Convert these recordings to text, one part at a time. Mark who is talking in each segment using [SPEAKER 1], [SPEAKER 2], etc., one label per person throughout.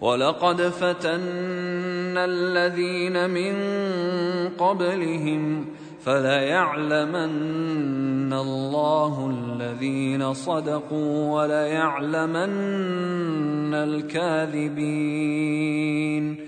[SPEAKER 1] ولقد فتنا الذين من قبلهم فليعلمن الله الذين صدقوا وليعلمن الكاذبين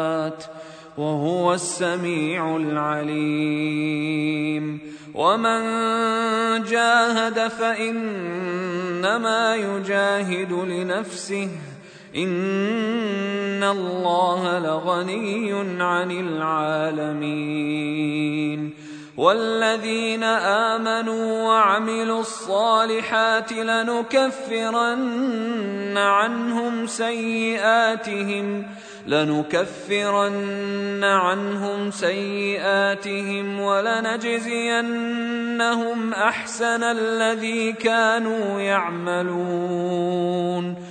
[SPEAKER 1] وهو السميع العليم ومن جاهد فانما يجاهد لنفسه ان الله لغني عن العالمين والذين امنوا وعملوا الصالحات لنكفرن عنهم سيئاتهم لنكفرن عنهم سيئاتهم ولنجزينهم احسن الذي كانوا يعملون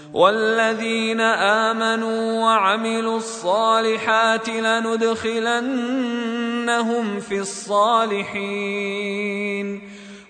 [SPEAKER 1] والذين امنوا وعملوا الصالحات لندخلنهم في الصالحين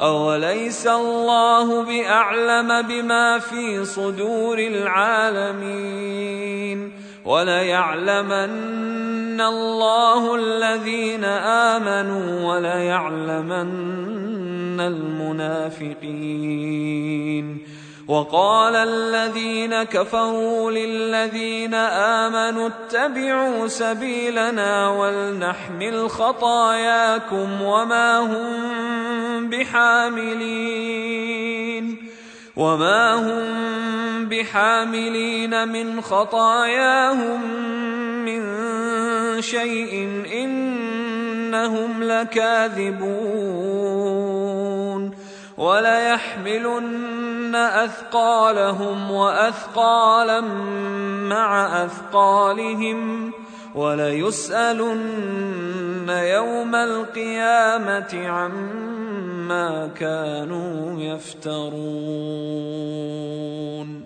[SPEAKER 1] أوليس الله بأعلم بما في صدور العالمين وليعلمن الله الذين آمنوا وليعلمن المنافقين وقال الذين كفروا للذين امنوا اتبعوا سبيلنا ولنحمل خطاياكم وما هم بحاملين وما هم بحاملين من خطاياهم من شيء انهم لكاذبون وليحملن اثقالهم واثقالا مع اثقالهم وليسالن يوم القيامه عما كانوا يفترون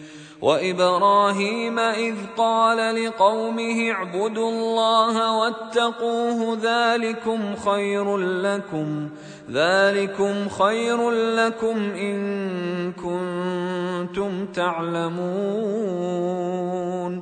[SPEAKER 1] وابراهيم اذ قال لقومه اعبدوا الله واتقوه ذلكم خير لكم ذلكم خير لكم ان كنتم تعلمون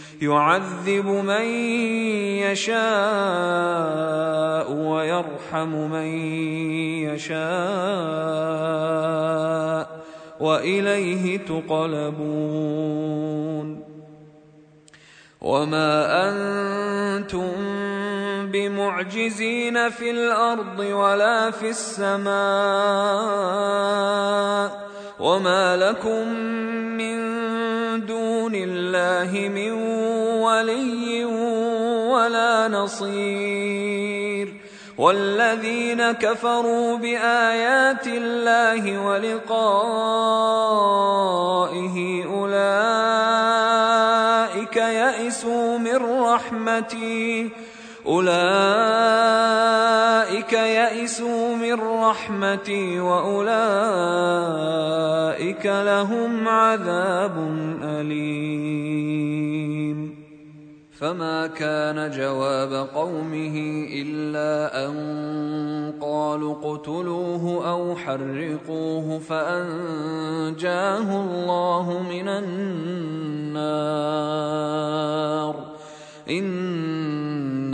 [SPEAKER 1] يعذب من يشاء ويرحم من يشاء واليه تقلبون وما انتم بمعجزين في الارض ولا في السماء وما لكم من دون الله من ولي ولا نصير والذين كفروا بآيات الله ولقائه أولئك يئسوا من رحمتي أولئك يئسوا من رحمتي وأولئك لهم عذاب أليم فما كان جواب قومه الا ان قالوا اقتلوه او حرقوه فانجاه الله من النار إن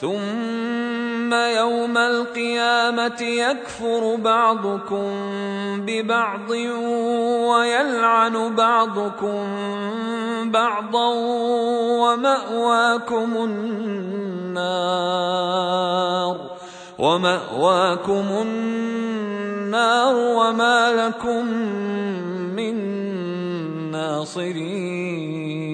[SPEAKER 1] ثم يوم القيامة يكفر بعضكم ببعض ويلعن بعضكم بعضا ومأواكم النار ومأواكم النار وما لكم من ناصرين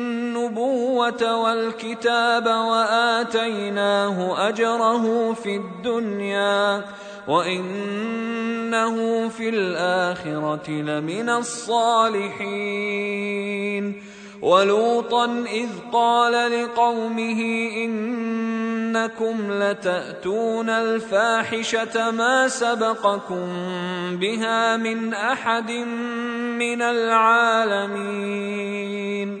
[SPEAKER 1] النبوة والكتاب وآتيناه أجره في الدنيا وإنه في الآخرة لمن الصالحين ولوطا إذ قال لقومه إنكم لتأتون الفاحشة ما سبقكم بها من أحد من العالمين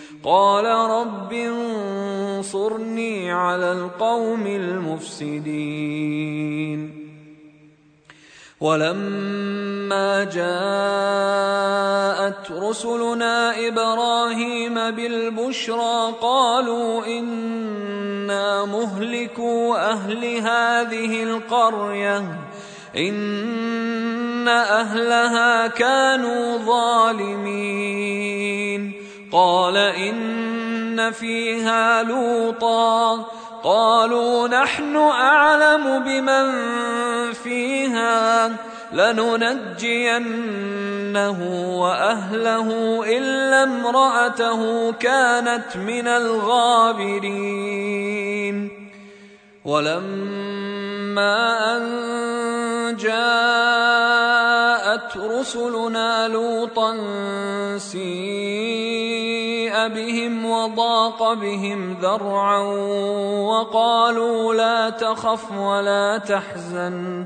[SPEAKER 1] قال رب انصرني على القوم المفسدين ولما جاءت رسلنا ابراهيم بالبشرى قالوا انا مهلكوا اهل هذه القريه ان اهلها كانوا ظالمين قال إن فيها لوطا قالوا نحن أعلم بمن فيها لننجينه وأهله إلا امرأته كانت من الغابرين ولما أن جاءت رسلنا لوطا سين بهم وضاق بهم ذرعا وقالوا لا تخف ولا تحزن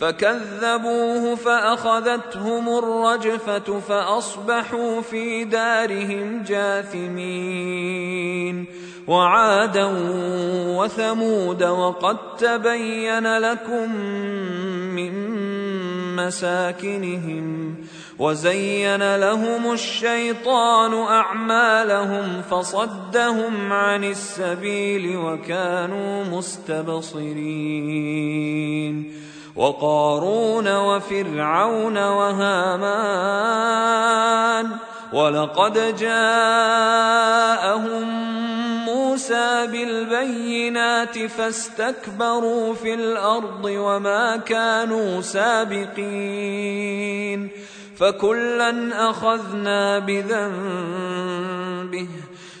[SPEAKER 1] فكذبوه فاخذتهم الرجفه فاصبحوا في دارهم جاثمين وعادا وثمود وقد تبين لكم من مساكنهم وزين لهم الشيطان اعمالهم فصدهم عن السبيل وكانوا مستبصرين وقارون وفرعون وهامان ولقد جاءهم موسى بالبينات فاستكبروا في الارض وما كانوا سابقين فكلا اخذنا بذنبه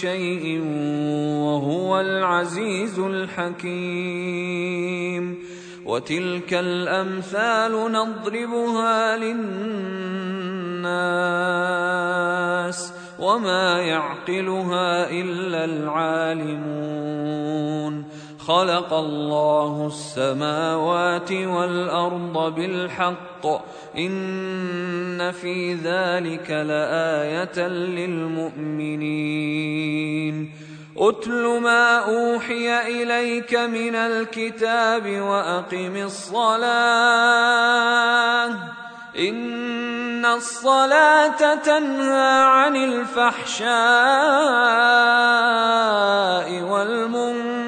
[SPEAKER 1] شيء وهو العزيز الحكيم وتلك الامثال نضربها للناس وما يعقلها الا العالمون خلق الله السماوات والارض بالحق ان في ذلك لايه للمؤمنين اتل ما اوحي اليك من الكتاب واقم الصلاه إن الصلاة تنهى عن الفحشاء والمنكر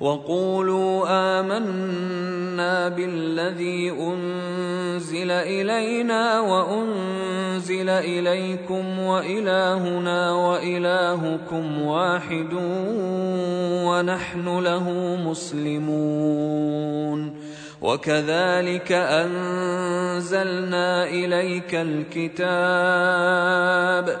[SPEAKER 1] وقولوا آمنا بالذي أنزل إلينا وأنزل إليكم وإلهنا وإلهكم واحد ونحن له مسلمون وكذلك أنزلنا إليك الكتاب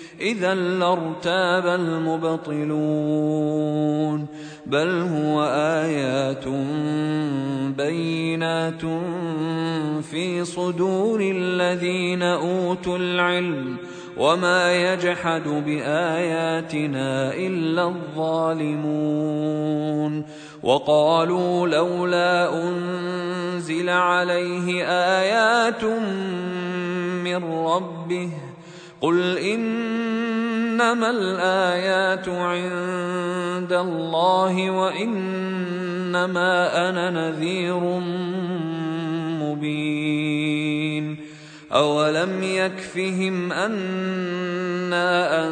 [SPEAKER 1] إذا لارتاب المبطلون بل هو آيات بينات في صدور الذين أوتوا العلم وما يجحد بآياتنا إلا الظالمون وقالوا لولا أنزل عليه آيات من ربه قل انما الايات عند الله وانما انا نذير مبين اولم يكفهم انا أن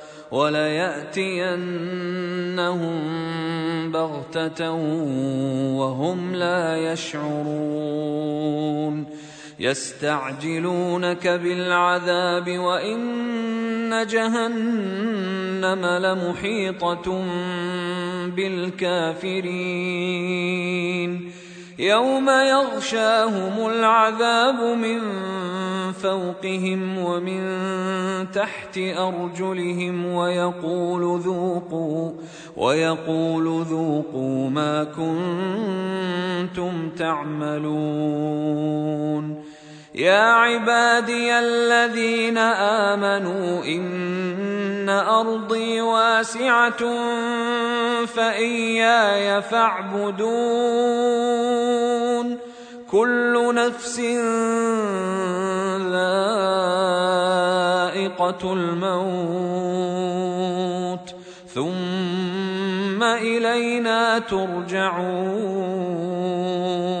[SPEAKER 1] ولياتينهم بغته وهم لا يشعرون يستعجلونك بالعذاب وان جهنم لمحيطه بالكافرين يوم يغشاهم العذاب من فوقهم ومن تحت أرجلهم ويقول ذوقوا ويقول ذوقوا ما كنتم تعملون يا عبادي الذين امنوا ان ارضي واسعه فاياي فاعبدون كل نفس ذائقه الموت ثم الينا ترجعون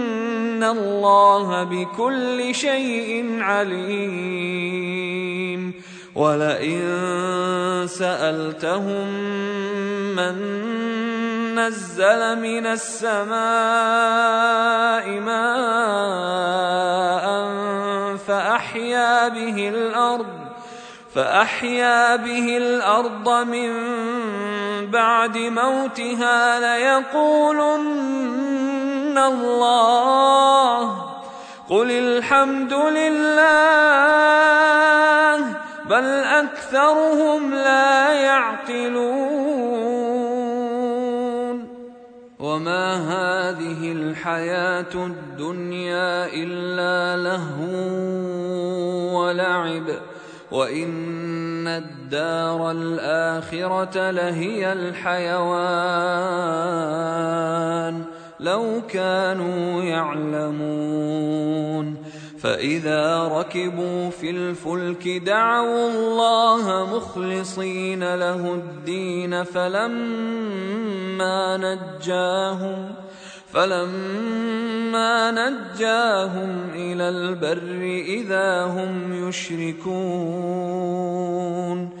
[SPEAKER 1] ان الله بكل شيء عليم ولئن سالتهم من نزل من السماء ماء فاحيا به الارض فأحيا به الأرض من بعد موتها ليقولن الله قل الحمد لله بل اكثرهم لا يعقلون وما هذه الحياه الدنيا الا لهو ولعب وان الدار الاخره لهي الحيوان لو كانوا يعلمون فإذا ركبوا في الفلك دعوا الله مخلصين له الدين فلما نجاهم فلما نجاهم إلى البر إذا هم يشركون